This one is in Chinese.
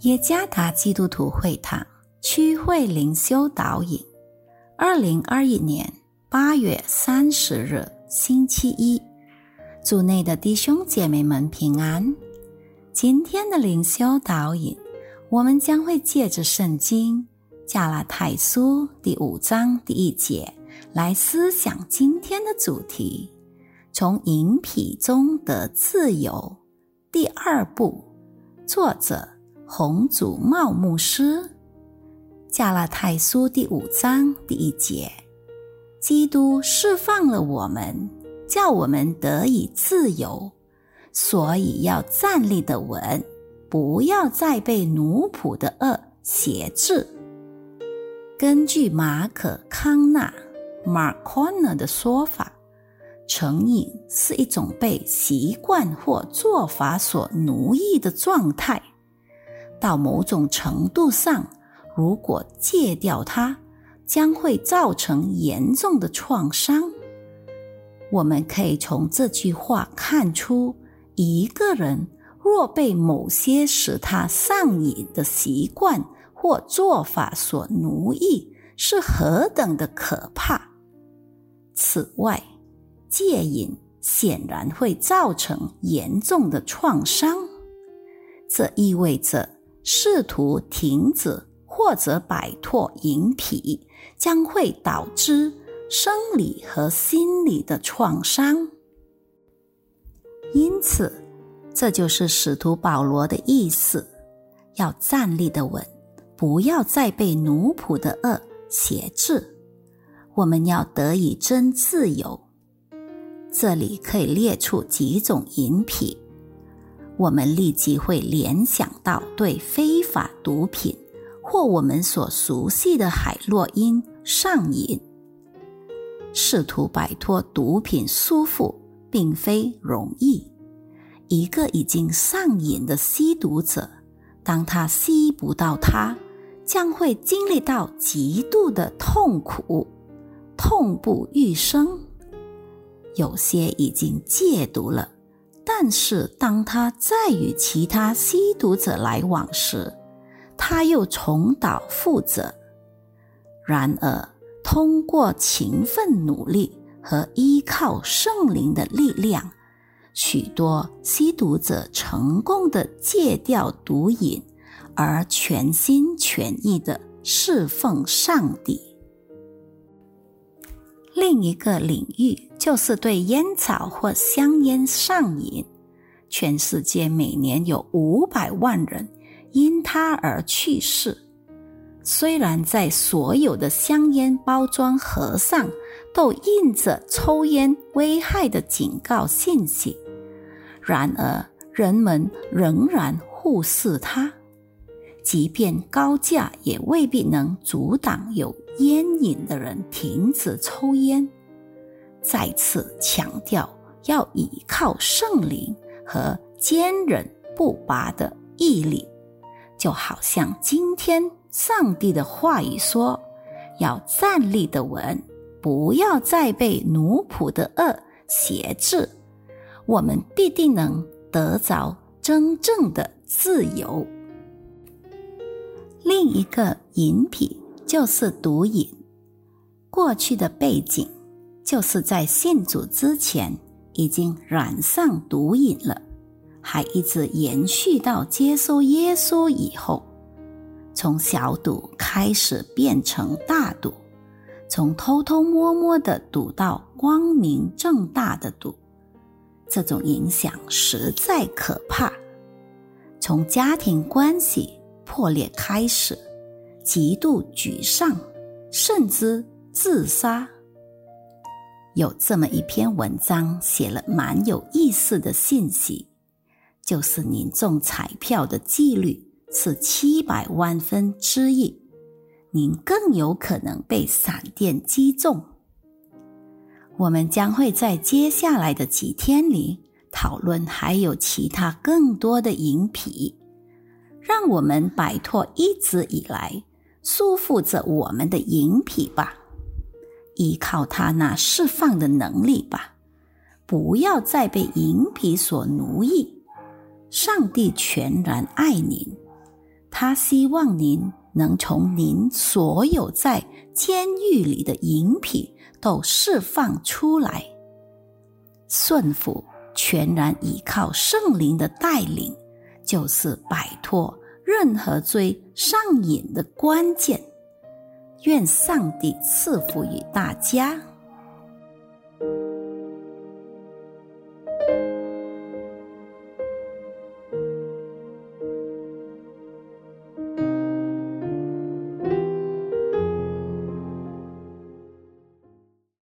耶加达基督徒会堂区会灵修导引，二零二一年八月三十日星期一，组内的弟兄姐妹们平安。今天的灵修导引，我们将会借着圣经加拉太书第五章第一节来思想今天的主题：从淫癖中得自由。第二部，作者。红祖茂牧师，加拉太书第五章第一节：基督释放了我们，叫我们得以自由，所以要站立的稳，不要再被奴仆的恶挟制。根据马可康纳 （Mark Conner） 的说法，成瘾是一种被习惯或做法所奴役的状态。到某种程度上，如果戒掉它，将会造成严重的创伤。我们可以从这句话看出，一个人若被某些使他上瘾的习惯或做法所奴役，是何等的可怕。此外，戒瘾显然会造成严重的创伤，这意味着。试图停止或者摆脱淫癖，将会导致生理和心理的创伤。因此，这就是使徒保罗的意思：要站立的稳，不要再被奴仆的恶挟制。我们要得以真自由。这里可以列出几种淫癖。我们立即会联想到对非法毒品或我们所熟悉的海洛因上瘾。试图摆脱毒品束缚并非容易。一个已经上瘾的吸毒者，当他吸不到它，将会经历到极度的痛苦，痛不欲生。有些已经戒毒了。但是，当他再与其他吸毒者来往时，他又重蹈覆辙。然而，通过勤奋努力和依靠圣灵的力量，许多吸毒者成功的戒掉毒瘾，而全心全意的侍奉上帝。另一个领域。就是对烟草或香烟上瘾，全世界每年有五百万人因它而去世。虽然在所有的香烟包装盒上都印着抽烟危害的警告信息，然而人们仍然忽视它。即便高价，也未必能阻挡有烟瘾的人停止抽烟。再次强调要依靠圣灵和坚韧不拔的毅力，就好像今天上帝的话语说：“要站立的稳，不要再被奴仆的恶挟制。”我们必定能得着真正的自由。另一个饮品就是毒瘾，过去的背景。就是在信主之前已经染上毒瘾了，还一直延续到接受耶稣以后，从小赌开始变成大赌，从偷偷摸摸的赌到光明正大的赌，这种影响实在可怕。从家庭关系破裂开始，极度沮丧，甚至自杀。有这么一篇文章，写了蛮有意思的信息，就是您中彩票的几率是七百万分之一，您更有可能被闪电击中。我们将会在接下来的几天里讨论，还有其他更多的饮品，让我们摆脱一直以来束缚着我们的饮品吧。依靠他那释放的能力吧，不要再被淫皮所奴役。上帝全然爱您，他希望您能从您所有在监狱里的淫癖都释放出来，顺服，全然依靠圣灵的带领，就是摆脱任何罪上瘾的关键。愿上帝赐福于大家。